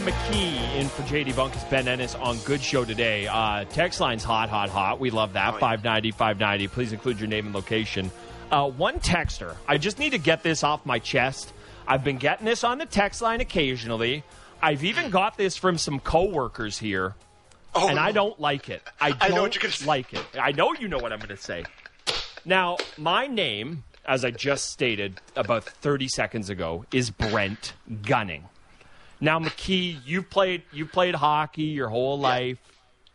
Sam McKee in for JD Bunkis, Ben Ennis on Good Show today. Uh, text line's hot, hot, hot. We love that. Oh, yeah. 590, 590. Please include your name and location. Uh, one texter. I just need to get this off my chest. I've been getting this on the text line occasionally. I've even got this from some coworkers here, Oh, and I don't like it. I don't I know what you're gonna like it. I know you know what I'm going to say. Now, my name, as I just stated about 30 seconds ago, is Brent Gunning. Now, McKee, you've played you played hockey your whole life.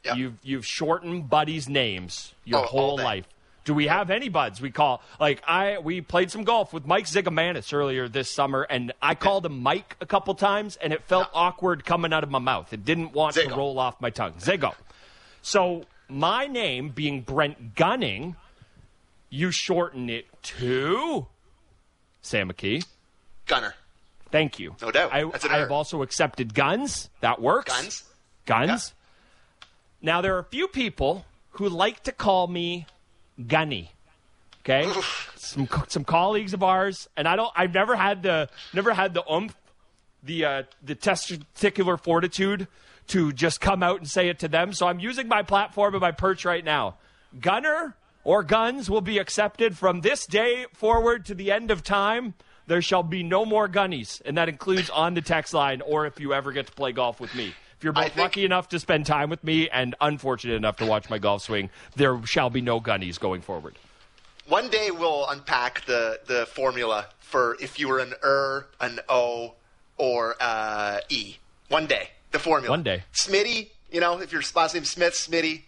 Yeah. You've you've shortened buddies' names your Oh, whole life. Do we have any buds we call like I we played some golf with Mike Zigomanis earlier this summer and I called him Mike a couple times and it felt awkward coming out of my mouth. It didn't want to roll off my tongue. Ziggo. So my name being Brent Gunning, you shorten it to Sam McKee. Gunner. Thank you. No doubt. I, That's an I error. have also accepted guns. That works. Guns? Guns. Now there are a few people who like to call me Gunny. Okay, some some colleagues of ours, and I don't. I've never had the never had the oomph, the uh, the testicular fortitude to just come out and say it to them. So I'm using my platform and my perch right now. Gunner or guns will be accepted from this day forward to the end of time. There shall be no more gunnies, and that includes on the text line or if you ever get to play golf with me. If you're both think- lucky enough to spend time with me and unfortunate enough to watch my golf swing, there shall be no gunnies going forward. One day we'll unpack the, the formula for if you were an er, an o, or uh, e. One day, the formula. One day. Smitty, you know, if your last name's Smith, Smitty.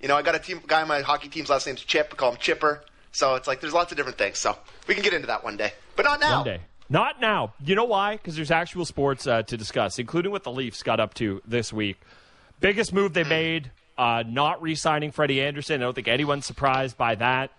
You know, I got a team guy on my hockey team's last name's Chip. I call him Chipper. So it's like there's lots of different things. So we can get into that one day, but not now. One day. Not now. You know why? Because there's actual sports uh, to discuss, including what the Leafs got up to this week. Biggest move they made, uh, not re signing Freddie Andersen. I don't think anyone's surprised by that.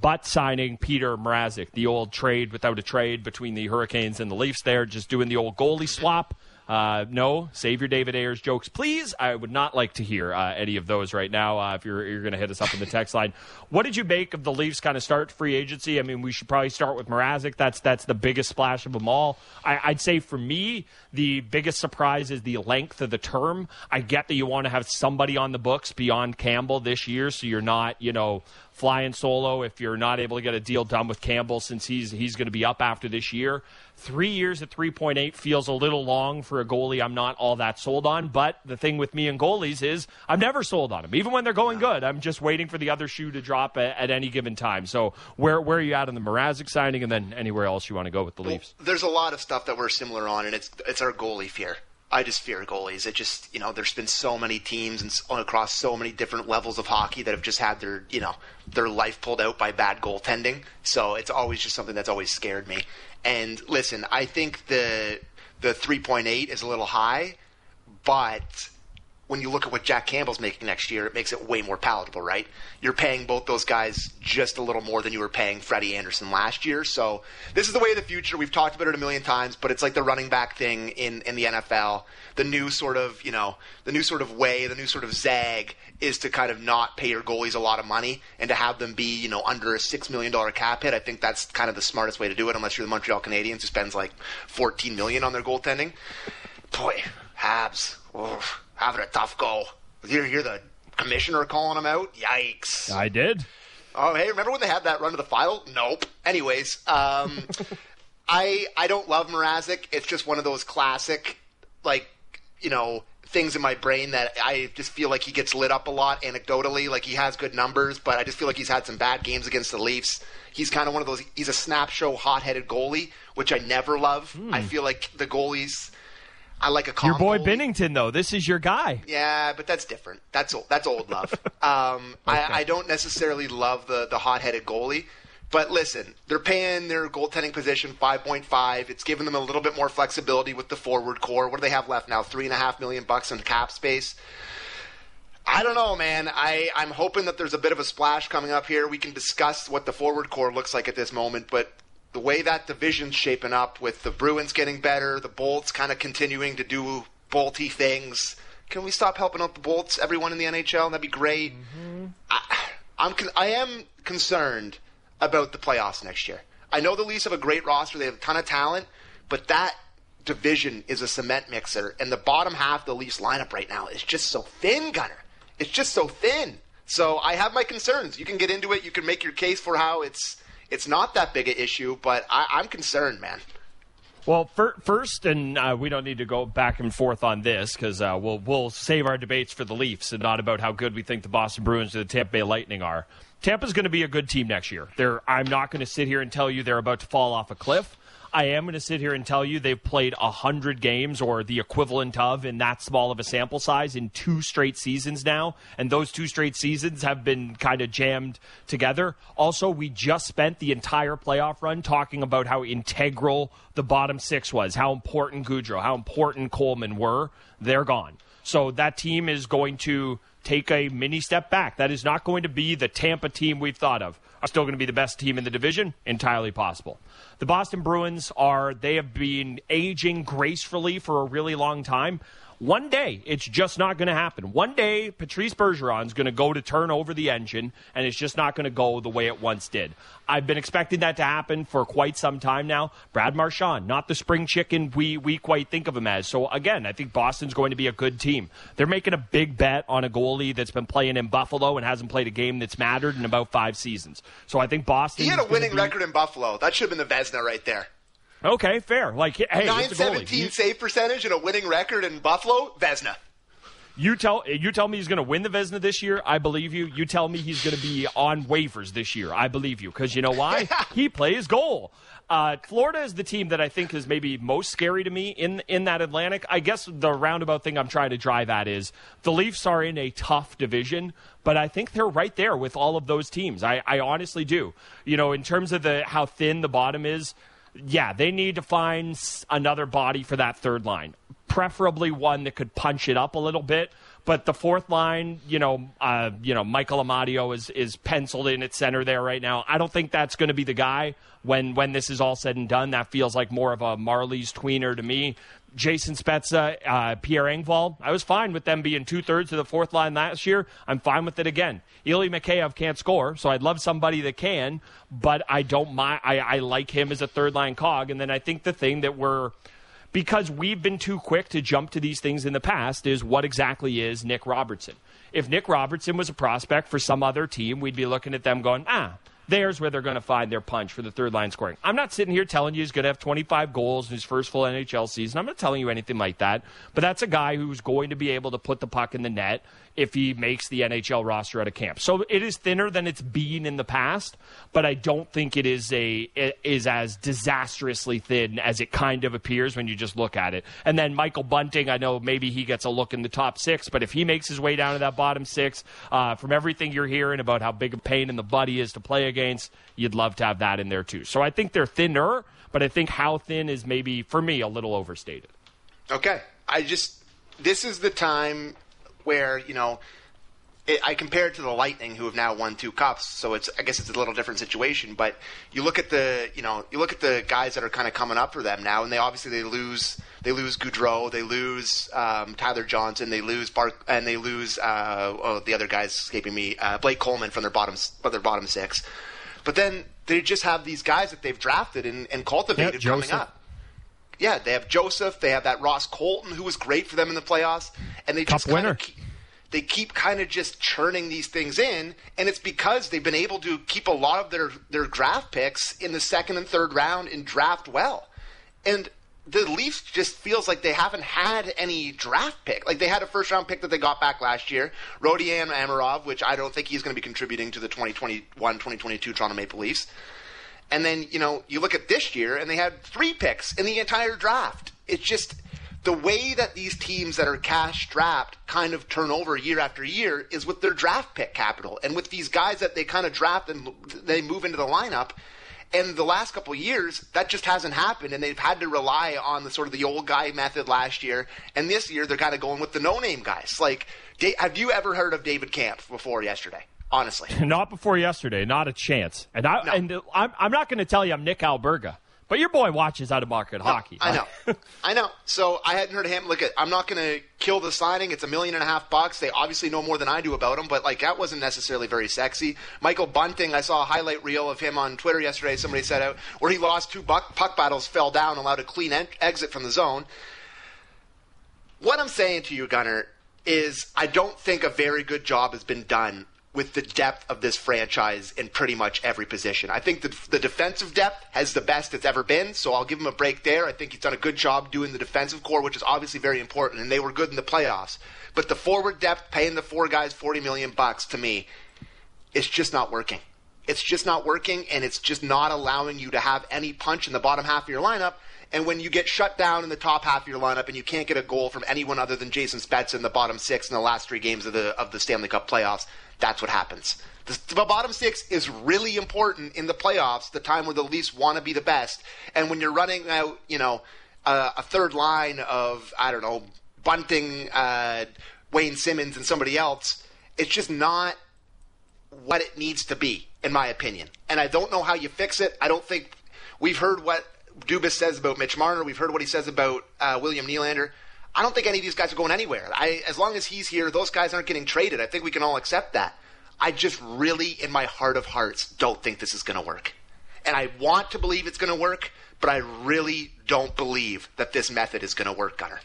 But signing Petr Mrazek, the old trade without a trade between the Hurricanes and the Leafs there, just doing the old goalie swap. Uh, no, save your David Ayres jokes, please. I would not like to hear uh, any of those right now. Uh, if you're you're going to hit us up in the text line, what did you make of the Leafs kind of start free agency? I mean, we should probably start with Mrazek. That's that's the biggest splash of them all. I, I'd say for me, the biggest surprise is the length of the term. I get that you want to have somebody on the books beyond Campbell this year, so you're not you know flying solo if you're not able to get a deal done with Campbell since he's he's going to be up after this year. Three years at 3.8 feels a little long for a goalie I'm not all that sold on. But the thing with me and goalies is I'm never sold on them, even when they're going good. I'm just waiting for the other shoe to drop at, at any given time. So where where are you at on the Mrazek signing, and then anywhere else you want to go with the Leafs? There's a lot of stuff that we're similar on, and it's it's our goalie fear. I just fear goalies. It just you know, there's been so many teams and across so many different levels of hockey that have just had their you know their life pulled out by bad goaltending. So it's always just something that's always scared me. And listen, I think the the 3.8 is a little high, but when you look at what Jack Campbell's making next year, it makes it way more palatable, right? You're paying both those guys just a little more than you were paying Freddie Andersen last year. So this is the way of the future. We've talked about it a million times, but it's like the running back thing in, in the NFL. The new sort of, you know, the new sort of way, the new sort of zag is to kind of not pay your goalies a lot of money and to have them be, you know, under a $6 million cap hit. I think that's kind of the smartest way to do it, unless you're the Montreal Canadiens who spends like 14 million on their goaltending. Boy, Habs, having a tough go. You're, you're the commissioner calling him out? Yikes. I did. Oh, hey, remember when they had that run to the final? Nope. Anyways, um, I I don't love Mrazek. It's just one of those classic, like, you know, things in my brain that I just feel like he gets lit up a lot anecdotally. Like he has good numbers, but I just feel like he's had some bad games against the Leafs. He's kind of one of those. He's a snap show, hot-headed goalie, which I never love. I feel like the goalies. I like a calm Your boy goalie. Bennington, though, this is your guy. Yeah, but that's different. That's old. That's old love. Um, I, I don't necessarily love the the hot headed goalie, but listen, they're paying their goaltending position five point five. It's giving them a little bit more flexibility with the forward core. What do they have left now? Three and a half million bucks in cap space. I don't know, man. I, I'm hoping that there's a bit of a splash coming up here. We can discuss what the forward core looks like at this moment, but the way that division's shaping up with the Bruins getting better, the Bolts kind of continuing to do bolty things. Can we stop helping out the Bolts, everyone in the NHL? That'd be great. Mm-hmm. I, I'm con- I am concerned about the playoffs next year. I know the Leafs have a great roster; they have a ton of talent, but that division is a cement mixer, and the bottom half of the Leafs lineup right now is just so thin, Gunner. It's just so thin. So I have my concerns. You can get into it. You can make your case for how it's it's not that big an issue, but I, I'm concerned, man. Well, for, first, and uh, we don't need to go back and forth on this because uh, we'll we'll save our debates for the Leafs and not about how good we think the Boston Bruins or the Tampa Bay Lightning are. Tampa's going to be a good team next year. They're, I'm not going to sit here and tell you they're about to fall off a cliff. I am going to sit here and tell you they've played 100 games or the equivalent of in that small of a sample size in two straight seasons now. And those two straight seasons have been kind of jammed together. Also, we just spent the entire playoff run talking about how integral the bottom six was, how important Gaudreau, how important Coleman were. They're gone. So that team is going to take a mini step back. That is not going to be the Tampa team we've thought of. Are still going to be the best team in the division? Entirely possible. The Boston Bruins are, they have been aging gracefully for a really long time. One day, it's just not going to happen. One day, Patrice Bergeron's going to go to turn over the engine, and it's just not going to go the way it once did. I've been expecting that to happen for quite some time now. Brad Marchand, not the spring chicken we, we quite think of him as. So, again, I think Boston's going to be a good team. They're making a big bet on a goalie that's been playing in Buffalo and hasn't played a game that's mattered in about five seasons. So, I think Boston. He had a winning be... record in Buffalo. That should have been the Vezina right there. Okay, fair. Like, hey, nine seventeen save percentage and a winning record in Buffalo, Vezina. You tell you tell me he's going to win the Vezina this year. I believe you. You tell me he's going to be on waivers this year. I believe you because you know why? he plays goal. Uh, Florida is the team that I think is maybe most scary to me in in that Atlantic. I guess the roundabout thing I'm trying to drive at is the Leafs are in a tough division, but I think they're right there with all of those teams. I, I honestly do. You know, in terms of the how thin the bottom is, yeah, they need to find another body for that third line, preferably one that could punch it up a little bit. But the fourth line, you know, uh, you know, Michael Amadio is is penciled in at center there right now. I don't think that's going to be the guy when when this is all said and done. That feels like more of a Marlies tweener to me. Jason Spezza, uh, Pierre Engvall. I was fine with them being two thirds of the fourth line last year. I'm fine with it again. Ilya Mikheyev can't score, so I'd love somebody that can, but I don't mind. I, I like him as a third line cog. And then I think the thing that we're because we've been too quick to jump to these things in the past is what exactly is Nick Robertson. If Nick Robertson was a prospect for some other team, we'd be looking at them going, ah, there's where they're going to find their punch for the third line scoring. I'm not sitting here telling you he's going to have 25 goals in his first full NHL season. I'm not telling you anything like that. But that's a guy who's going to be able to put the puck in the net if he makes the NHL roster at a camp. So it is thinner than it's been in the past, but I don't think it is a it is as disastrously thin as it kind of appears when you just look at it. And then Michael Bunting, I know maybe he gets a look in the top six, but if he makes his way down to that bottom six, uh, from everything you're hearing about how big a pain in the butt he is to play against, you'd love to have that in there too. So I think they're thinner, but I think how thin is maybe for me a little overstated. Okay, I just this is the time where you know it, I compare it to the Lightning, who have now won two cups. So it's I guess it's a little different situation. But you look at the you know you look at the guys that are kind of coming up for them now, and they obviously they lose they lose Gaudreau, they lose um, Tyler Johnson, they lose Bark, and they lose uh, oh the other guys escaping me uh, Blake Coleman from their bottom from their bottom six. But then they just have these guys that they've drafted and, and cultivated coming up yeah, they have Joseph. They have that Ross Colton who was great for them in the playoffs, and they just winner. Keep, they keep kind of just churning these things in, and it's because they've been able to keep a lot of their their draft picks in the second and third round and draft well, and the Leafs just feels like they haven't had any draft pick. Like they had a first round pick that they got back last year, Rodion Amirov, which I don't think he's going to be contributing to the 2021-2022 Toronto Maple Leafs. And then, you know, you look at this year and they had three picks in the entire draft. It's just the way that these teams that are cash strapped kind of turn over year after year is with their draft pick capital and with these guys that they kind of draft and they move into the lineup. And the last couple years, that just hasn't happened, and they've had to rely on the sort of the old guy method last year. And this year, they're kind of going with the no-name guys. Like, have you ever heard of David Kämpf before yesterday? Honestly. not before yesterday, not a chance. And I no. and I'm, I'm not going to tell you I'm Nick Alberga, But your boy watches out of market no, hockey. I know. I know. So I hadn't heard of him. Look, at, I'm not going to kill the signing. It's a million and a half bucks. They obviously know more than I do about him, but like that wasn't necessarily very sexy. Michael Bunting, I saw a highlight reel of him on Twitter yesterday. Somebody said out where he lost two buck, puck battles, fell down, allowed a clean en- exit from the zone. What I'm saying to you, Gunner, is I don't think a very good job has been done with the depth of this franchise in pretty much every position. I think the, the defensive depth has the best it's ever been, so I'll give him a break there. I think he's done a good job doing the defensive core, which is obviously very important, and they were good in the playoffs. But the forward depth, paying the four guys forty million bucks, to me, it's just not working. It's just not working, and it's just not allowing you to have any punch in the bottom half of your lineup. And when you get shut down in the top half of your lineup and you can't get a goal from anyone other than Jason Spezza in the bottom six in the last three games of the of the Stanley Cup playoffs, that's what happens. The, the, bottom six is really important in the playoffs, the time where the Leafs want to be the best. And when you're running out, you know, uh, a third line of, I don't know, Bunting, uh, Wayne Simmonds, and somebody else, it's just not what it needs to be, in my opinion. And I don't know how you fix it. I don't think we've heard what Dubas says about Mitch Marner. We've heard what he says about uh, William Nylander. I don't think any of these guys are going anywhere. I, as long as he's here, those guys aren't getting traded. I think we can all accept that. I just really, in my heart of hearts, don't think this is going to work. And I want to believe it's going to work, but I really don't believe that this method is going to work, Gunner.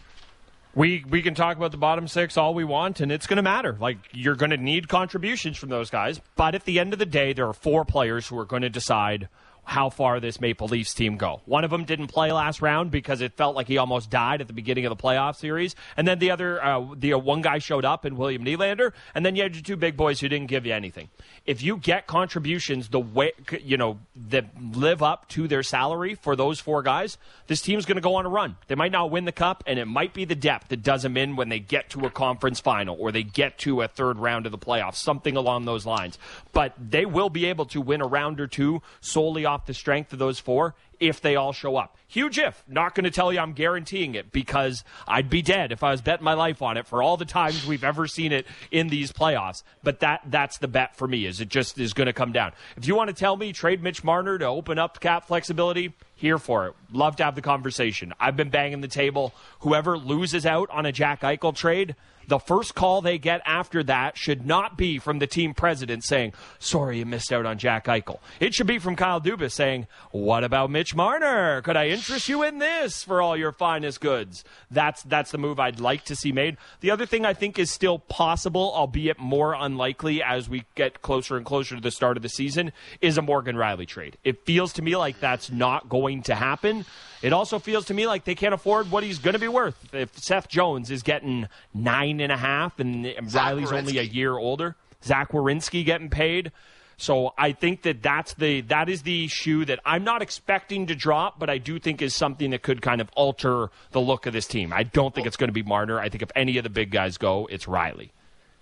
We we can talk about the bottom six all we want, and it's going to matter. Like you're going to need contributions from those guys, but at the end of the day, there are four players who are going to decide how far this Maple Leafs team go. One of them didn't play last round because it felt like he almost died at the beginning of the playoff series, and then the other, uh, the uh, one guy showed up in William Nylander, and then you had your two big boys who didn't give you anything. If you get contributions the way you know that live up to their salary for those four guys, this team's going to go on a run. They might not win the cup, and it might be the depth that does them in when they get to a conference final or they get to a third round of the playoffs, something along those lines. But they will be able to win a round or two solely off off the strength of those four if they all show up. Huge if. Not going to tell you I'm guaranteeing it because I'd be dead if I was betting my life on it for all the times we've ever seen it in these playoffs. But that that's the bet for me. Is it just is going to come down? If you want to tell me trade Mitch Marner to open up cap flexibility, here for it. Love to have the conversation. I've been banging the table. Whoever loses out on a Jack Eichel trade the first call they get after that should not be from the team president saying, sorry you missed out on Jack Eichel. It should be from Kyle Dubas saying, what about Mitch Marner? Could I interest you in this for all your finest goods? That's, that's the move I'd like to see made. The other thing I think is still possible, albeit more unlikely as we get closer and closer to the start of the season, is a Morgan Rielly trade. It feels to me like that's not going to happen. It also feels to me like they can't afford what he's going to be worth. If Seth Jones is getting nine and a half and Rielly's only a year older, Zach Werenski getting paid. So I think that that's the that is the shoe that I'm not expecting to drop, but I do think is something that could kind of alter the look of this team. I don't think it's going to be Marner. I think if any of the big guys go, it's Rielly.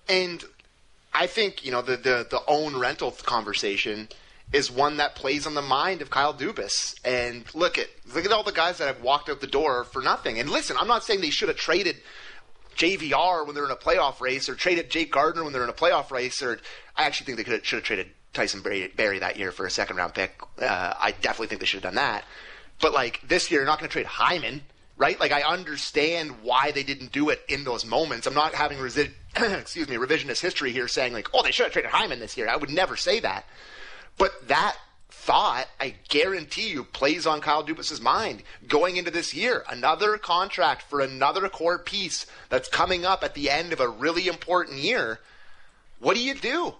And I think you know the the, the own rental conversation is one that plays on the mind of Kyle Dubas. And look at look at all the guys that have walked out the door for nothing. And listen, I'm not saying they should have traded JVR when they're in a playoff race, or traded Jake Gardiner when they're in a playoff race, or I actually think they could should have traded Tyson Barrie that year for a second round pick. Uh, I definitely think they should have done that. But like this year, you're not going to trade Hyman, right? Like I understand why they didn't do it in those moments. I'm not having resi- excuse me revisionist history here saying like, oh, they should have traded Hyman this year. I would never say that. But that thought, I guarantee you, plays on Kyle Dubas's mind going into this year. Another contract for another core piece that's coming up at the end of a really important year. What do you do?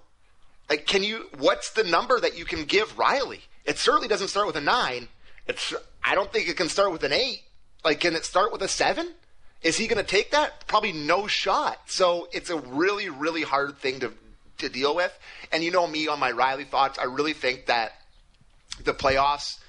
Like, can you? What's the number that you can give Rielly? It certainly doesn't start with a nine. It's. I don't think it can start with an eight. Like, can it start with a seven? Is he going to take that? Probably no shot. So it's a really, really hard thing to to deal with. And you know me on my Rielly thoughts. I really think that the playoffs,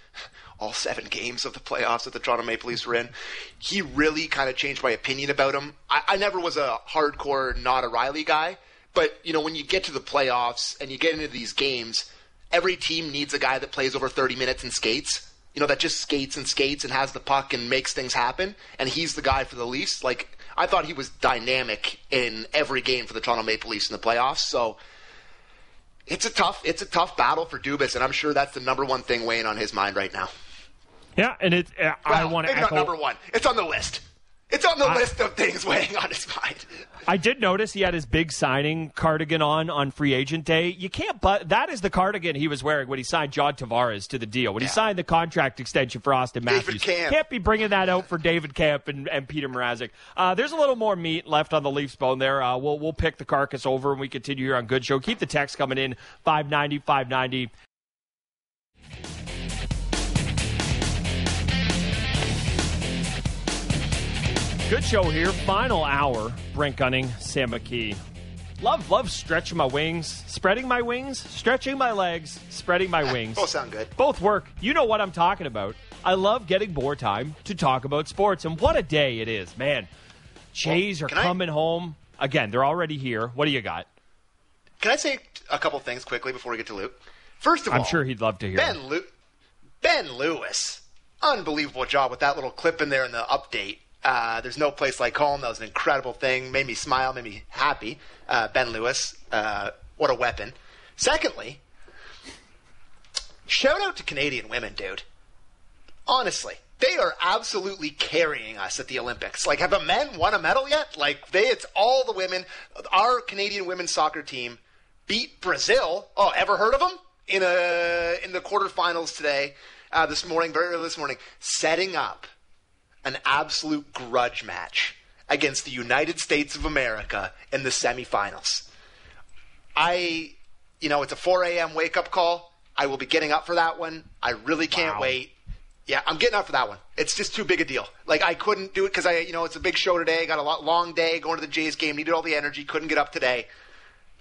all seven games of the playoffs that the Toronto Maple Leafs were in, he really kind of changed my opinion about him. I, I never was a hardcore not a Rielly guy, but you know when you get to the playoffs and you get into these games, every team needs a guy that plays over 30 minutes and skates. You know that just skates and skates and has the puck and makes things happen. And he's the guy for the Leafs. Like I thought he was dynamic in every game for the Toronto Maple Leafs in the playoffs. So it's a tough it's a tough battle for Dubas, and I'm sure that's the number one thing weighing on his mind right now. Yeah, and it. Uh, I want to echo. not number one. It's on the list. It's on the I- list of things weighing on his mind. I did notice he had his big signing cardigan on on free agent day. You can't, but that is the cardigan he was wearing when he signed John Tavares to the deal. When he signed the contract extension for Auston Matthews, can't be bringing that out for David Kämpf and, and Petr Mrazek. Uh, there's a little more meat left on the Leafs bone there. Uh, we'll we'll pick the carcass over and we continue here on Good Show. Keep the text coming in 590 590. Good show here. Final hour. Brent Gunning, Sam McKee. Love, love stretching my wings, spreading my wings, stretching my legs, spreading my ah, wings. Both sound good. Both work. You know what I'm talking about. I love getting more time to talk about sports, and what a day it is, man. Jays are can I- coming home again. They're already here. What do you got? Can I say a couple things quickly before we get to Luke? First of all I'm sure he'd love to hear. Ben Lu- Ben Lewis, unbelievable job with that little clip in there in the update. Uh, there's no place like home. That was an incredible thing. Made me smile. Made me happy. Uh, ben Lewis, uh, what a weapon. Secondly, shout out to Canadian women, dude. Honestly, they are absolutely carrying us at the Olympics. Like, have the men won a medal yet? Like, they, it's all the women. Our Canadian women's soccer team beat Brazil. Oh, ever heard of them? In a in the quarterfinals today, uh, this morning, very early this morning, setting up an absolute grudge match against the United States of America in the semifinals. I, you know, it's a 4 a.m. wake up call. I will be getting up for that one. I really can't Wow. wait. Yeah, I'm getting up for that one. It's just too big a deal. Like I couldn't do it because I, you know, it's a big show today. Got a lot, long day going to the Jays game. Needed all the energy. Couldn't get up today.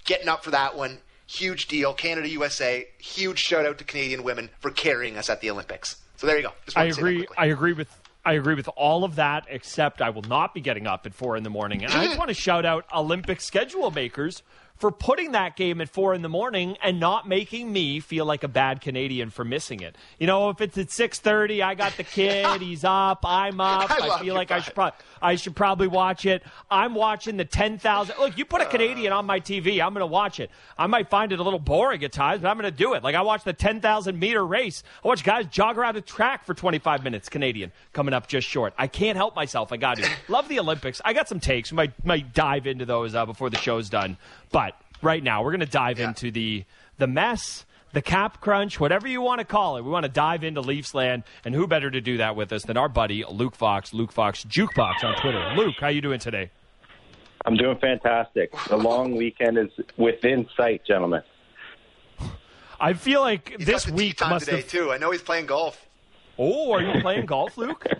Getting up for that one. Huge deal. Canada, USA. Huge shout out to Canadian women for carrying us at the Olympics. So there you go. I wanted to say that agree. I agree with. I agree with all of that, except I will not be getting up at four in the morning. And I just want to shout out Olympic schedule makers for putting that game at four in the morning and not making me feel like a bad Canadian for missing it. You know, if it's at six thirty, I got the kid, he's up, I'm up. I I, feel like I should probably I should probably watch it. I'm watching the ten thousand. Look, you put a Canadian on my TV, I'm going to watch it. I might find it a little boring at times, but I'm going to do it. Like I watched the ten thousand meter race. I watch guys jog around a track for 25 minutes. Canadian coming up just short. I can't help myself. I got to love the Olympics. I got some takes. We might might dive into those uh, before the show's done. But right now, we're going to dive Yeah. into the the mess. The cap crunch, whatever you want to call it, we want to dive into Leafs land, and who better to do that with us than our buddy Luke Fox, Luke Fox Jukebox on Twitter. Luke, how you doing today? I'm doing fantastic. The long weekend is within sight, gentlemen. I feel like He's this got the week time must today have. too. I know he's playing golf. Oh, are you playing golf, Luke?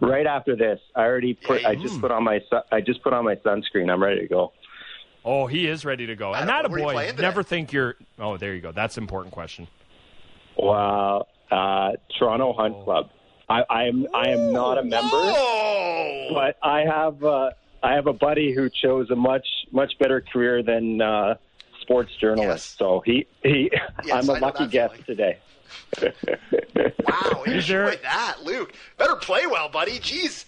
Right after this, I already put. Yeah, I you- just hmm. put on my. I just put on my sunscreen. I'm ready to go. Oh, he is ready to go. And that don't a know. Where are you boy. Never think you're. Oh, there you go. That's an important question. Wow, uh, Toronto Hunt Club. I, I am. I am not a member, Oh, but I have. Uh, I have a buddy who chose a much much better career than uh, sports journalist. Yes. So he he. Yes, I'm a I know lucky guest feeling. today. wow! Is Enjoy there- that, Luke. Better play well, buddy. Jeez.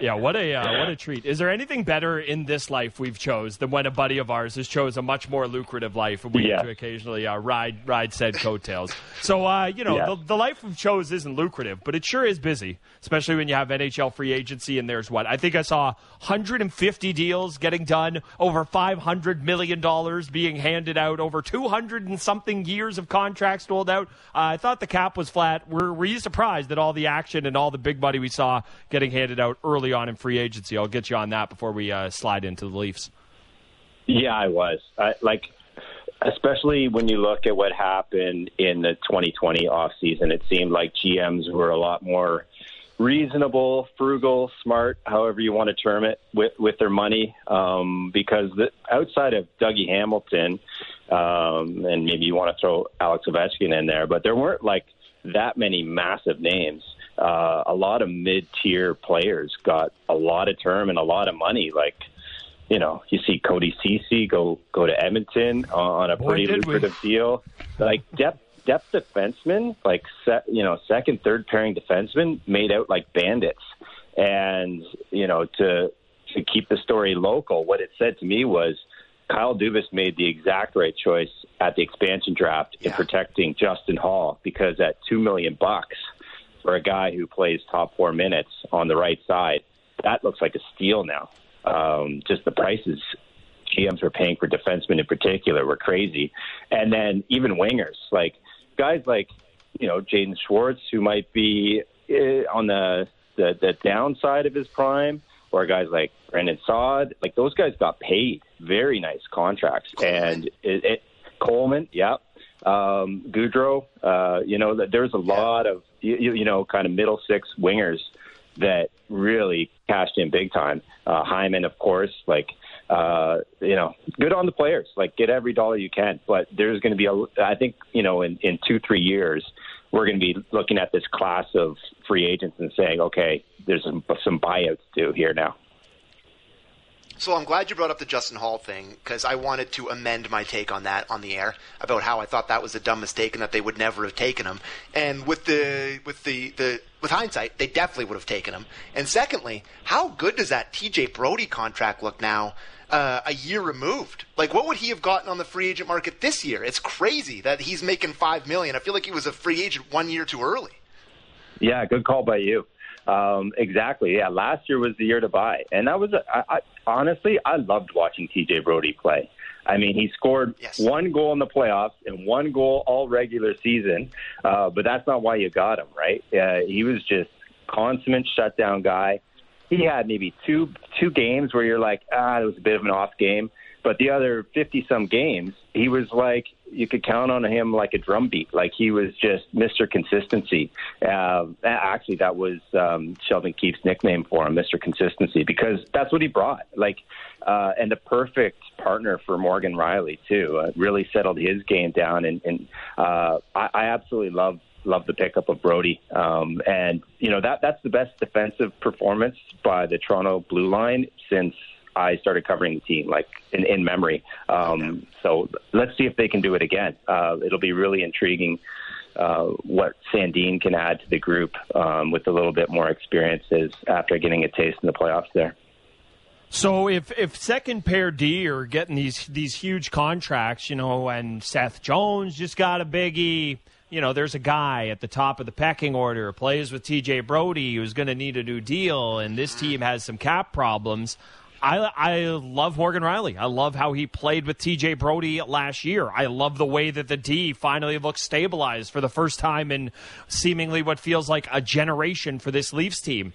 Yeah, what a uh, what a treat. Is there anything better in this life we've chose than when a buddy of ours has chose a much more lucrative life and we Yeah. get to occasionally uh, ride ride said coattails. So uh, you know Yeah. the, the life we've chose isn't lucrative, but it sure is busy, especially when you have NHL free agency and there's what I think I saw 150 deals getting done, over 500 million dollars being handed out, over 200 and something years of contracts rolled out. Uh, I thought the cap was flat. Were, were you surprised at all the action and all the big money we saw getting handed out early on in free agency? I'll get you on that before we uh, slide into the Leafs. Yeah, I was. I, like, especially when you look at what happened in the 2020 off season, it seemed like GMs were a lot more reasonable, frugal, smart, however you want to term it, with with their money. Um, because the, outside of Dougie Hamilton, um, and maybe you want to throw Alex Ovechkin in there, but there weren't like that many massive names. Uh, a lot of mid-tier players got a lot of term and a lot of money. Like, you know, you see Cody Ceci go go to Edmonton on a Boy, pretty did we. lucrative deal. Like depth depth defensemen, like se- you know, second third pairing defensemen made out like bandits. And you know, to to keep the story local, what it said to me was Kyle Dubas made the exact right choice at the expansion draft in protecting Justin Holl because at two million bucks, for a guy who plays top four minutes on the right side, that looks like a steal now. Um, just the prices GMs were paying for defensemen in particular were crazy, and then even wingers like guys like you know Jaden Schwartz, who might be eh, on the, the the downside of his prime, or guys like Brandon Saad, like those guys got paid very nice contracts, and it, it Coleman, yeah, um, Goodrow, uh, you know, there's a lot of you, you know kind of middle six wingers that really cashed in big time. Uh, Hyman, of course, like uh, you know, good on the players. Like get every dollar you can. But there's going to be a, I think, you know, in in two three years, we're going to be looking at this class of free agents and saying, okay, there's some, some buyouts due here now. So I'm glad you brought up the Justin Holl thing because I wanted to amend my take on that on the air about how I thought that was a dumb mistake and that they would never have taken him. And with the with the, the with hindsight, they definitely would have taken him. And secondly, how good does that TJ Brodie contract look now? Uh, a year removed. Like, what would he have gotten on the free agent market this year? It's crazy that he's making five million. I feel like he was a free agent one year too early. Yeah, good call by you. Um, exactly. Yeah, last year was the year to buy, and that was a, I, I, honestly I loved watching TJ Brodie play. I mean, he scored yes. one goal in the playoffs and one goal all regular season, uh, but that's not why you got him, right? Uh, he was just consummate shutdown guy. He had maybe two two games where you're like, ah, it was a bit of an off game, but the other fifty some games, he was like you could count on him like a drum beat. Like he was just Mr. Consistency. Uh, actually, that was um, Sheldon Keefe's nickname for him, Mr. Consistency, because that's what he brought. Like, uh, and the perfect partner for Morgan Rielly too. Uh, really settled his game down, and, and uh, I, I absolutely love love the pickup of Brodie. Um, and you know that that's the best defensive performance by the Toronto Blue Line since I started covering the team, like in, in memory. Um, so let's see if they can do it again. Uh, it'll be really intriguing uh, what Sandin can add to the group um, with a little bit more experiences after getting a taste in the playoffs there. So if if second pair D are getting these these huge contracts, you know, and Seth Jones just got a biggie, you know, there's a guy at the top of the pecking order plays with TJ Brodie who's going to need a new deal, and this team has some cap problems. I, I love Morgan Rielly. I love how he played with TJ Brodie last year. I love the way that the D finally looks stabilized for the first time in seemingly what feels like a generation for this Leafs team.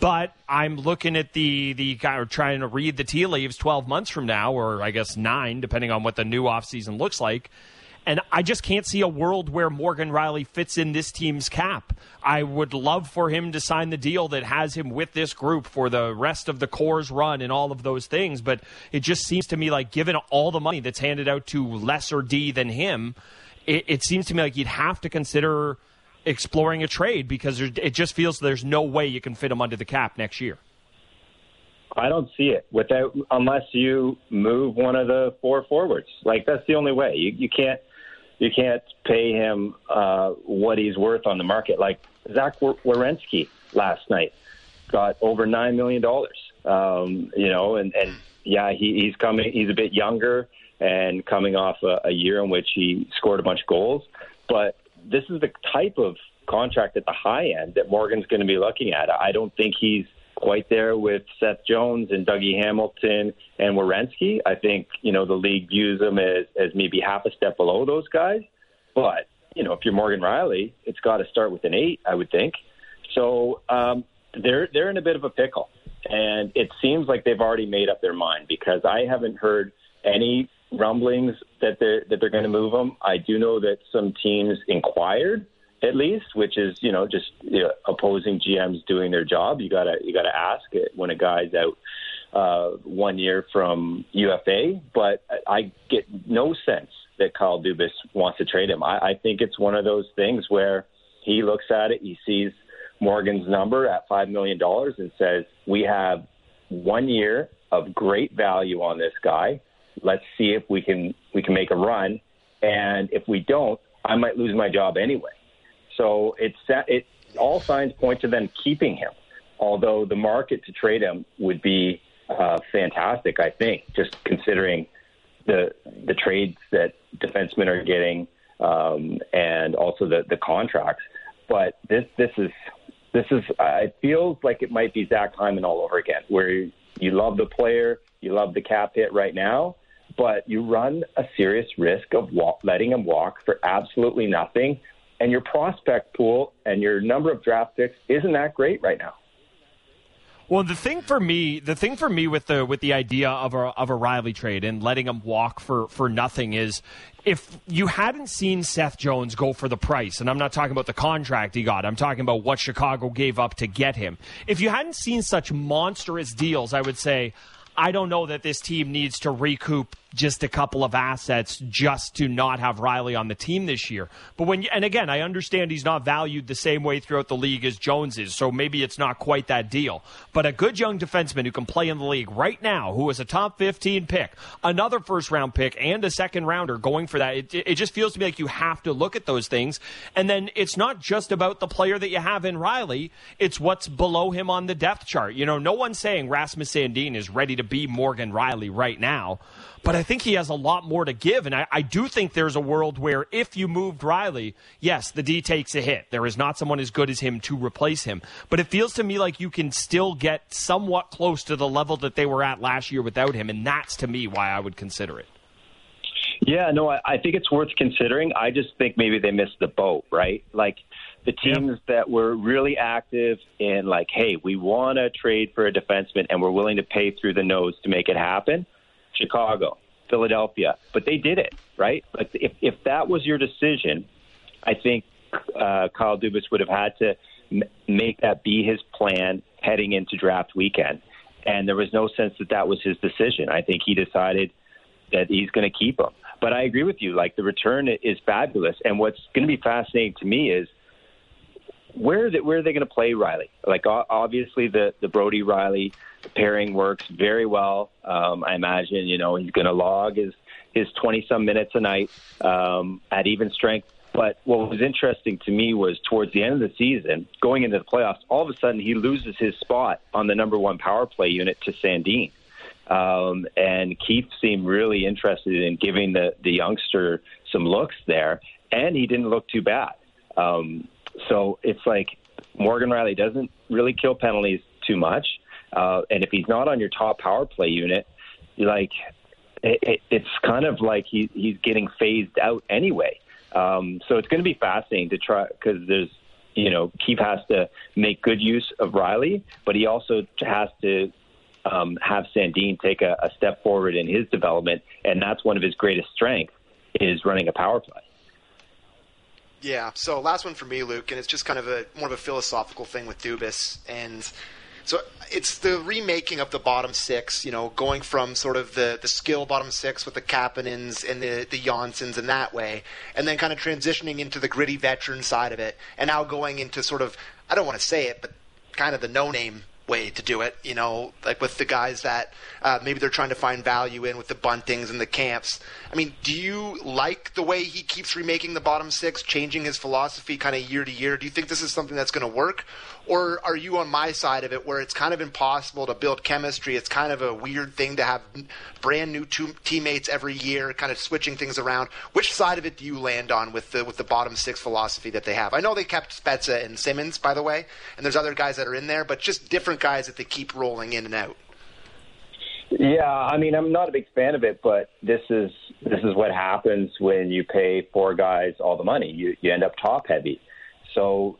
But I'm looking at the the guy or trying to read the tea leaves 12 months from now, or I guess nine, depending on what the new offseason looks like. And I just can't see a world where Morgan Rielly fits in this team's cap. I would love for him to sign the deal that has him with this group for the rest of the core's run and all of those things. But it just seems to me like, given all the money that's handed out to lesser D than him, it, it seems to me like you'd have to consider exploring a trade because it just feels there's no way you can fit him under the cap next year. I don't see it without unless you move one of the four forwards. Like that's the only way. You you can't you can't pay him uh, what he's worth on the market. Like Zach Werenski last night got over nine million dollars. Um, you know, and and yeah, he, he's coming. He's a bit younger and coming off a, a year in which he scored a bunch of goals. But this is the type of contract at the high end that Morgan's going to be looking at. I don't think he's quite there with Seth Jones and Dougie Hamilton and Werenski. I think, you know, the league views them as, as maybe half a step below those guys. But, you know, if you're Morgan Rielly, it's got to start with an eight, I would think. So um, they're they're in a bit of a pickle. And it seems like they've already made up their mind because I haven't heard any rumblings that they're that they're going to move them. I do know that some teams inquired at least, which is you know just you know, opposing GMs doing their job. You gotta you gotta ask it when a guy's out uh, one year from UFA, but I get no sense that Kyle Dubas wants to trade him. I, I think it's one of those things where he looks at it, he sees Morgan's number at five million dollars, and says we have one year of great value on this guy. Let's see if we can we can make a run, and if we don't, I might lose my job anyway. So it's it all signs point to them keeping him. Although the market to trade him would be uh, fantastic, I think, just considering the the trades that defensemen are getting um, and also the the contracts. but this this is this is uh, it feels like it might be Zach Hyman all over again, where you love the player, you love the cap hit right now, but you run a serious risk of walk, letting him walk for absolutely nothing, and your prospect pool and your number of draft picks isn't that great right now. Well, the thing for me, the thing for me with the with the idea of a of a Rielly trade and letting him walk for for nothing is if you hadn't seen Seth Jones go for the price, and I'm not talking about the contract he got, I'm talking about what Chicago gave up to get him. If you hadn't seen such monstrous deals, I would say I don't know that this team needs to recoup just a couple of assets just to not have Rielly on the team this year. But when and again, I understand he's not valued the same way throughout the league as Jones is, so maybe it's not quite that deal. But a good young defenseman who can play in the league right now, who is a top 15 pick, another first round pick, and a second rounder going for that, it, it just feels to me like you have to look at those things. And then it's not just about the player that you have in Rielly, it's what's below him on the depth chart. You know, no one's saying Rasmus Sandin is ready to be Morgan Rielly right now. But I think he has a lot more to give. And I, I, do think there's a world where if you moved Rielly, yes, the D takes a hit. There is not someone as good as him to replace him. But it feels to me like you can still get somewhat close to the level that they were at last year without him. And that's to me why I would consider it. Yeah, no, I, I think it's worth considering. I just think maybe they missed the boat, right? Like the teams yep. that were really active in like, hey, we want to trade for a defenseman and we're willing to pay through the nose to make it happen Chicago, Philadelphia, but they did it, right? Like if if that was your decision, I think uh, Kyle Dubas would have had to m- make that be his plan heading into draft weekend, and there was no sense that that was his decision. I think he decided that he's going to keep him. But I agree with you. Like the return is fabulous, and what's going to be fascinating to me is where they, where are they going to play Rielly? Like obviously the the Brodie Rielly pairing works very well. Um, I imagine you know he's going to log his his twenty some minutes a night um, at even strength. But what was interesting to me was towards the end of the season, going into the playoffs, all of a sudden he loses his spot on the number one power play unit to Sandin. Um, and Keefe seemed really interested in giving the, the youngster some looks there, and he didn't look too bad. Um, so it's like Morgan Rielly doesn't really kill penalties too much, uh, and if he's not on your top power play unit, like it, it, it's kind of like he, he's getting phased out anyway. Um, so it's going to be fascinating to try because there's you know Keefe has to make good use of Rielly, but he also has to um, have Sandin take a, a step forward in his development, and that's one of his greatest strengths is running a power play. Yeah. So last one for me, Luke, and it's just kind of a more of a philosophical thing with Dubas, and so it's the remaking of the bottom six. You know, going from sort of the the skill bottom six with the Kapanens and the the Johnssons and that way, and then kind of transitioning into the gritty veteran side of it, and now going into sort of I don't want to say it, but kind of the no name way to do it. You know, like with the guys that uh, maybe they're trying to find value in with the buntings and the camps. I mean, do you like the way he keeps remaking the bottom six, changing his philosophy kind of year to year? Do you think this is something that's going to work, or are you on my side of it where it's kind of impossible to build chemistry? It's kind of a weird thing to have brand new teammates every year, kind of switching things around. Which side of it do you land on with the with the bottom six philosophy that they have? I know they kept Spezza and Simmonds, by the way, and there's other guys that are in there, but just different guys that they keep rolling in and out. Yeah, I mean, I'm not a big fan of it, but this is this is what happens when you pay four guys all the money. You you end up top heavy. So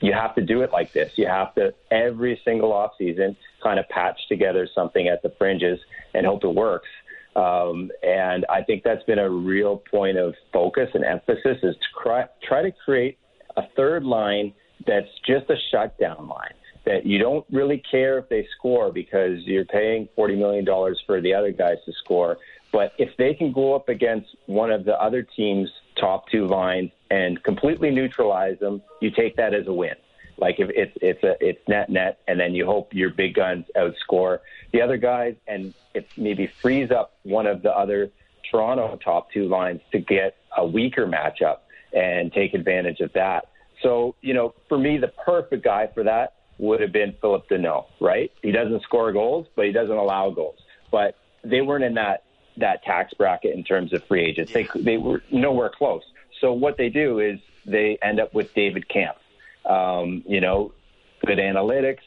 you have to do it like this. You have to every single off season kind of patch together something at the fringes and hope it works. Um, and I think that's been a real point of focus and emphasis is to try, try to create a third line that's just a shutdown line that you don't really care if they score because you're paying $40 million for the other guys to score. But if they can go up against one of the other team's top two lines and completely neutralize them, you take that as a win. Like if it's it's a it's net net, and then you hope your big guns outscore the other guys, and it maybe frees up one of the other Toronto top two lines to get a weaker matchup and take advantage of that. So you know, for me, the perfect guy for that would have been Phillip Danault, right? He doesn't score goals, but he doesn't allow goals. But they weren't in that that tax bracket in terms of free agents. They they were nowhere close. so what they do is they end up with David Kämpf. Um, you know, good analytics,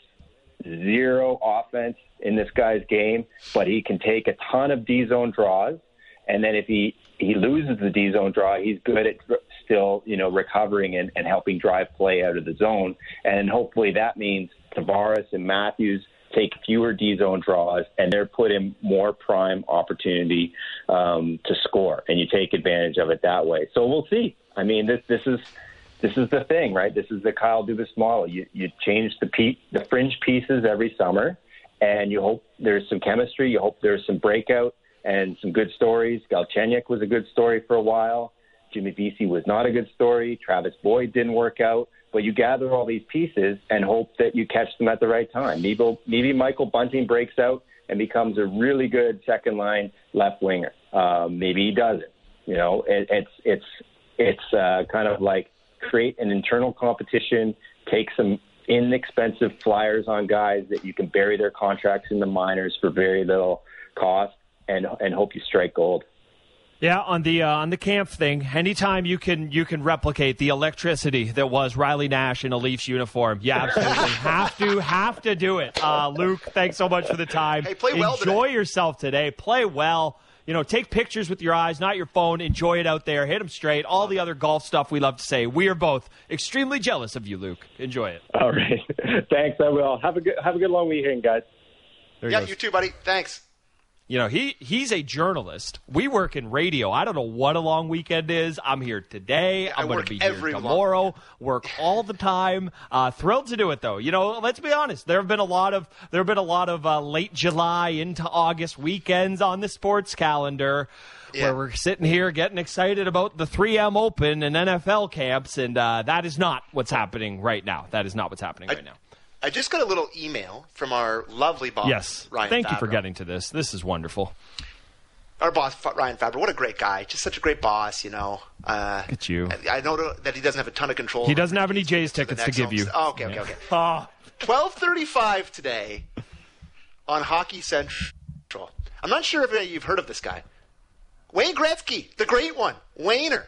zero offense in this guy's game, but he can take a ton of D zone draws. And then if he, he loses the D zone draw, he's good at still, you know, recovering and, and helping drive play out of the zone. And hopefully that means Tavares and Matthews take fewer D zone draws and they're put in more prime opportunity um, to score, and you take advantage of it that way. So we'll see. I mean, this this is this is the thing, right? This is the Kyle Dubas model. You you change the pe- the fringe pieces every summer, and you hope there's some chemistry. You hope there's some breakout and some good stories. Galchenyuk was a good story for a while. Jimmy Vesey was not a good story. Travis Boyd didn't work out. But you gather all these pieces and hope that you catch them at the right time. Maybe, maybe Michael Bunting breaks out and becomes a really good second line left winger. Um, maybe he doesn't. You know, it, it's it's it's uh, kind of like create an internal competition, take some inexpensive flyers on guys that you can bury their contracts in the minors for very little cost, and and hope you strike gold. Yeah, on the uh, on the camp thing, anytime you can you can replicate the electricity that was Riley Nash in a Leafs uniform, you absolutely have to have to do it. Uh, Luke, thanks so much for the time. Hey, play well Enjoy today. yourself today. Play well. You know, take pictures with your eyes, not your phone. Enjoy it out there. Hit them straight. All the other golf stuff we love to say. We are both extremely jealous of you, Luke. Enjoy it. All right, thanks. I will have a good have a good long weekend, guys. yeah, you too, buddy. Thanks. You know, he he's a journalist. We work in radio. I don't know what a long weekend is. I'm here today. I I'm going to be here tomorrow. long- Work all the time. Uh, thrilled to do it though. You know, let's be honest. There have been a lot of there have been a lot of uh, late July into August weekends on the sports calendar. Yeah. Where we're sitting here getting excited about the 3M Open and NFL camps, and uh, that is not what's happening right now. That is not what's happening right now. I just got a little email from our lovely boss, Yes. Ryan. Thank you for getting to this. This is wonderful. our boss, Ryan Faber. What a great guy! Just such a great boss, you know. Uh, Look at you. I, I know that he doesn't have a ton of control. He doesn't have any Jays tickets to next give home- you. Oh, okay, okay, okay. Oh, Twelve thirty-five today on Hockey Central. I'm not sure if you've heard of this guy, Wayne Gretzky, the great one, Wayner,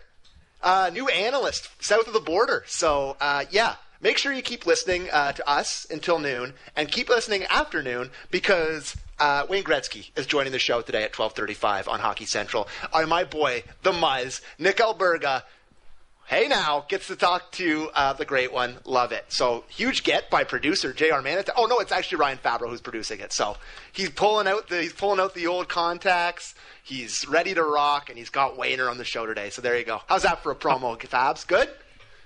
uh, new analyst south of the border. So uh, yeah, make sure you keep listening uh, to us until noon, and keep listening after noon because. Uh, Wayne Gretzky is joining the show today at 12:35 on Hockey Central. Uh, my boy, the Muzz, Nick Alberga, Hey now gets to talk to uh, the great one. Love it. So huge get by producer J.R. Manette. Oh no, it's actually Ryan Fabro who's producing it. So he's pulling out the he's pulling out the old contacts. He's ready to rock, and he's got Wayner on the show today. So there you go. How's that for a promo, Fabs? Good.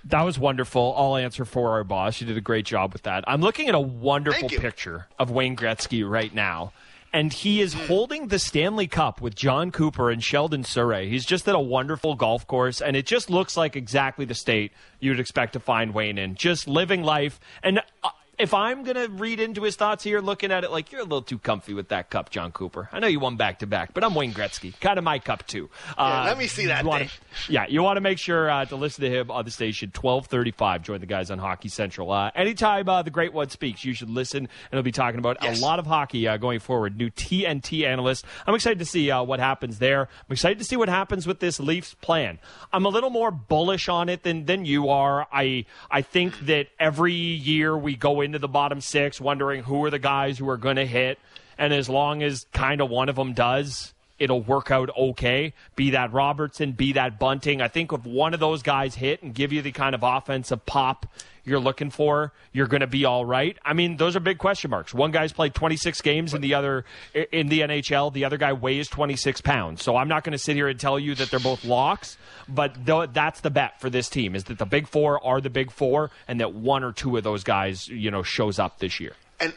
That was wonderful. I'll answer for our boss. You did a great job with that. I'm looking at a wonderful picture of Wayne Gretzky right now. And he is Hmm. holding the Stanley Cup with Jon Cooper and Sheldon Souray. He's just at a wonderful golf course, and it just looks like exactly the state you'd expect to find Wayne in. Just living life. And uh, if I'm going to read into his thoughts here, looking at it like you're a little too comfy with that cup, Jon Cooper. I know you won back to back, but I'm Wayne Gretzky. Kind of my cup, too. Yeah, Uh, let me see that you wanna- yeah, you want to make sure uh, to listen to him on the station. Twelve thirty-five. Join the guys on Hockey Central. Uh, anytime uh, the Great One speaks, you should listen, and he'll be talking about Yes. a lot of hockey uh, going forward. New TNT analyst. I'm excited to see uh, what happens there. I'm excited to see what happens with this Leafs plan. I'm a little more bullish on it than than you are. I I think that every year we go into the bottom six, wondering who are the guys who are going to hit, and as long as kind of one of them does it'll work out okay. Be that Robertson, be that Bunting. I think if one of those guys hit and give you the kind of offensive pop you're looking for, you're going to be all right. I mean, those are big question marks. One guy's played 26 games in the other in the NHL. The other guy weighs 26 pounds. So I'm not going to sit here and tell you that they're both locks, but th- that's the bet for this team is that the big four are the big four, and that one or two of those guys, you know, shows up this year. And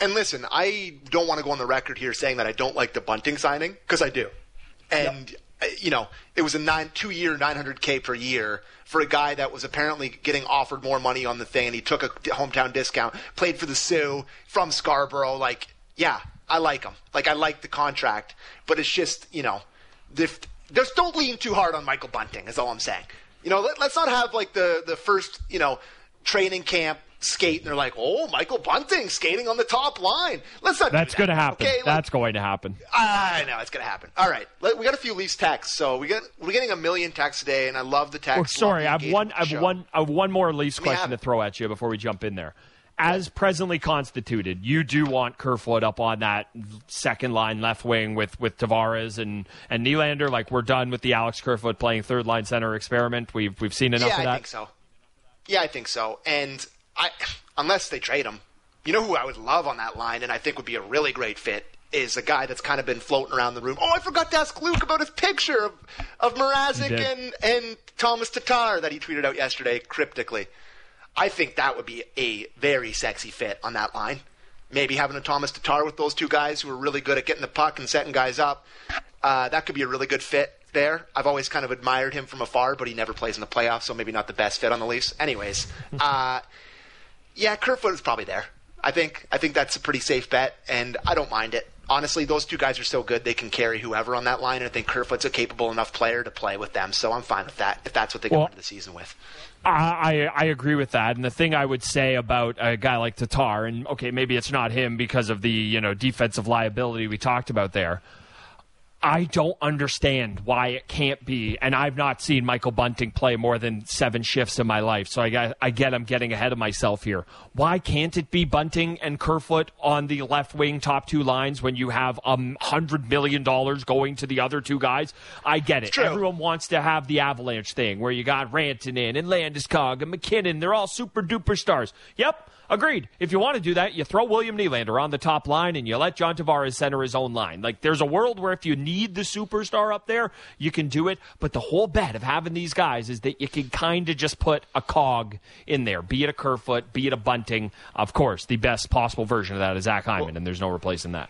and listen, I don't want to go on the record here saying that I don't like the Bunting signing because I do. And uh, Uh, you know, it was a nine two year 900k per year for a guy that was apparently getting offered more money on the thing, and he took a hometown discount. Played for the Soo from Scarborough. Like, yeah, I like him. Like, I like the contract, but it's just you know, if, just don't lean too hard on Michael Bunting. Is all I'm saying. You know, let, let's not have like the the first you know training camp skate and they're like, "Oh, Michael Bunting skating on the top line." Let's not. That's that. going to happen. Okay, That's going to happen. Ah, I know it's going to happen. All right, Let, we got a few Leafs texts, so we got we're getting a million texts today, and I love the texts. Oh, sorry, I've one. I have one. I have one more Leafs me question to throw at you before we jump in there. As presently constituted, you do want Kerfoot up on that second line left wing with, with Tavares and, and Nylander. Like we're done with the Alex Kerfoot playing third line center experiment. We've we've seen enough yeah, of I that. think so. Yeah, I think so. And I, unless they trade him, you know who I would love on that line, and I think would be a really great fit is a guy that's kind of been floating around the room. Oh, I forgot to ask Luke about his picture of of Mrazek and and Tomas Tatar that he tweeted out yesterday cryptically. I think that would be a very sexy fit on that line. Maybe having a Tomas Tatar with those two guys who are really good at getting the puck and setting guys up. Uh, that could be a really good fit there. I've always kind of admired him from afar, but he never plays in the playoffs, so maybe not the best fit on the Leafs. Anyways, uh, yeah, Kerfoot is probably there. I think I think that's a pretty safe bet, and I don't mind it. Honestly, those two guys are so good they can carry whoever on that line, and I think Kerfoot's a capable enough player to play with them. So I'm fine with that if that's what they go Well- into the season with. I, I I agree with that, and the thing I would say about a guy like Tatar, and okay, maybe it's not him because of the you know defensive liability we talked about there. I don't understand why it can't be, and I've not seen Michael Bunting play more than seven shifts in my life, so I got, I get I'm getting ahead of myself here. Why can't it be Bunting and Kerfoot on the left wing top two lines when you have a hundred million dollars going to the other two guys? I get it. Everyone wants to have the Avalanche thing where you got Rantanen and Landeskog and MacKinnon. They're all super duper stars. Yep. Agreed. If you want to do that, you throw William Nylander on the top line and you let John Tavares center his own line. Like, there's a world where if you need the superstar up there, you can do it. But the whole bet of having these guys is that you can kind of just put a cog in there, be it a Kerfoot, be it a Bunting. Of course, the best possible version of that is Zach Hyman, and there's no replacing that.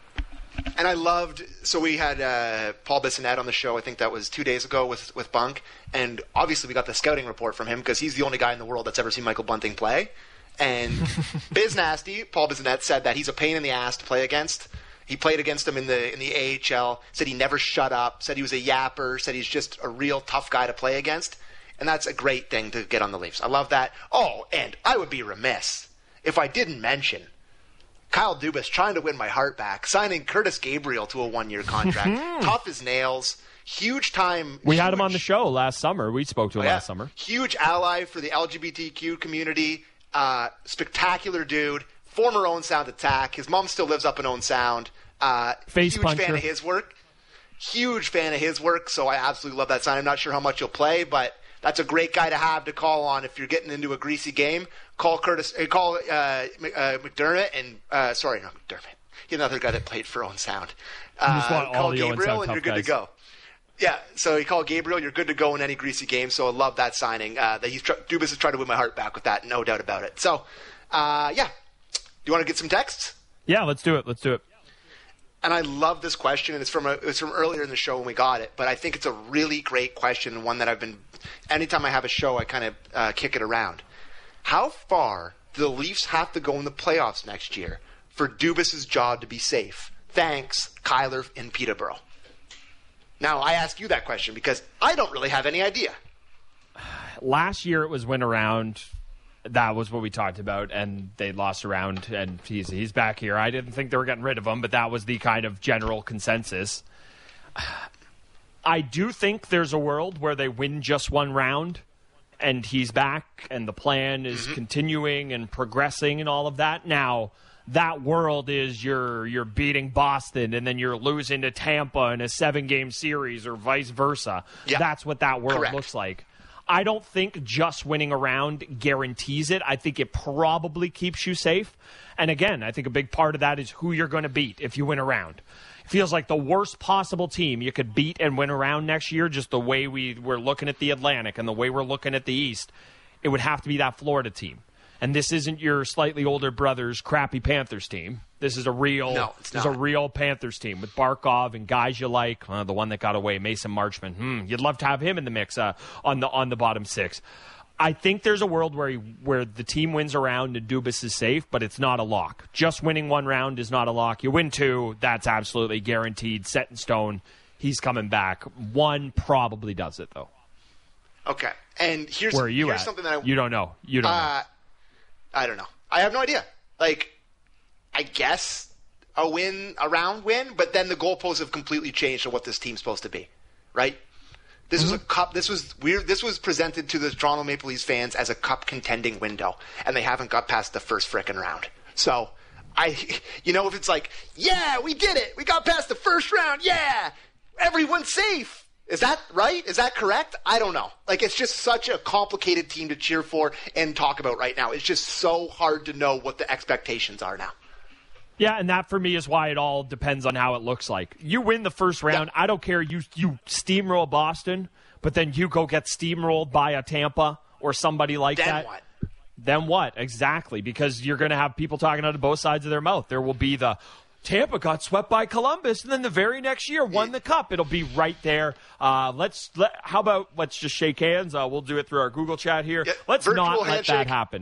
And I loved. So we had uh, Paul Bissonnette on the show. I think that was two days ago with with Bunk, and obviously we got the scouting report from him because he's the only guy in the world that's ever seen Michael Bunting play. And Biz Nasty, Paul Bissonnette said that he's a pain in the ass to play against. He played against him in the in the AHL. Said he never shut up. Said he was a yapper. Said he's just a real tough guy to play against. And that's a great thing to get on the Leafs. I love that. Oh, and I would be remiss if I didn't mention Kyle Dubas trying to win my heart back, signing Curtis Gabriel to a one-year contract. Mm-hmm. Tough as nails. Huge time. We had him on the show last summer. We spoke to him oh, yeah, last summer. Huge ally for the LGBTQ community. Uh, spectacular dude. Former Owen Sound Attack. His mom still lives up in Owen Sound. Uh, Face huge puncher. fan of his work. Huge fan of his work. So I absolutely love that sign. I'm not sure how much he'll play, but that's a great guy to have to call on if you're getting into a greasy game. Call Curtis. Uh, call uh, uh, McDermott and uh, sorry, not McDermott. He's another guy that played for Owen Sound. Uh, call Gabriel and you're good to go. Yeah, so you call Gabriel, you're good to go in any greasy game. So I love that signing. Uh, that he's tr- Dubas has tried to win my heart back with that, no doubt about it. So, uh, yeah, do you want to get some texts? Yeah, let's do it. Let's do it. And I love this question, and it's from a, it's from earlier in the show when we got it. But I think it's a really great question, and one that I've been. Anytime I have a show, I kind of uh, kick it around. How far do the Leafs have to go in the playoffs next year for Dubas's job to be safe? Thanks, Kyler in Peterborough. Now I ask you that question because I don't really have any idea. last year it was win around. That was what we talked about, and they lost around, and he's he's back here. I didn't think they were getting rid of him, but that was the kind of general consensus. I do think there's a world where they win just one round, and he's back, and the plan is mm-hmm. continuing and progressing and all of that. Now, that world is you're you're beating Boston, and then you're losing to Tampa in a seven game series, or vice versa. Yeah. That's what that world Correct. looks like. I don't think just winning around guarantees it. I think it probably keeps you safe. And again, I think a big part of that is who you're going to beat if you win around. It feels like the worst possible team you could beat and win around next year, just the way we, we're looking at the Atlantic and the way we're looking at the East. It would have to be that Florida team. And this isn't your slightly older brother's crappy Panthers team. This is a real, No, it's this is a real Panthers team with Barkov and guys you like. Uh, the one that got away, Mason Marchment. Hmm, you'd love to have him in the mix uh, on the on the bottom six. I think there's a world where he, where the team wins a round and Dubas is safe, but it's not a lock. Just winning one round is not a lock. You win two, that's absolutely guaranteed, set in stone. He's coming back. One probably does it though. Okay, and here's Where are you here's at? something that I you don't know. You don't know. I don't know. I have no idea. Like, I guess a win, a round win, but then the goalposts have completely changed to what this team's supposed to be, right? This was a mm-hmm. cup. This was weird. This was presented to the Toronto Maple Leafs fans as a cup contending window, and they haven't got past the first frickin' round. So, I, you know, if it's like, yeah, we did it, we got past the first round, yeah, everyone's safe. Is that right? Is that correct? I don't know. Like, it's just such a complicated team to cheer for and talk about right now. It's just so hard to know what the expectations are now. Yeah, and that for me is why it all depends on how it looks like. You win the first round, I don't care. You you steamroll Boston, but then you go get steamrolled by a Tampa or somebody like Then that. what? Then what? Exactly, because you're going to have people talking out of both sides of their mouth. There will be the Tampa got swept by Columbus, and then the very next year won the cup. It'll be right there. Uh, let's let, how about let's just shake hands. Uh, we'll do it through our Google chat here. Yeah, let's not let handshake. that happen.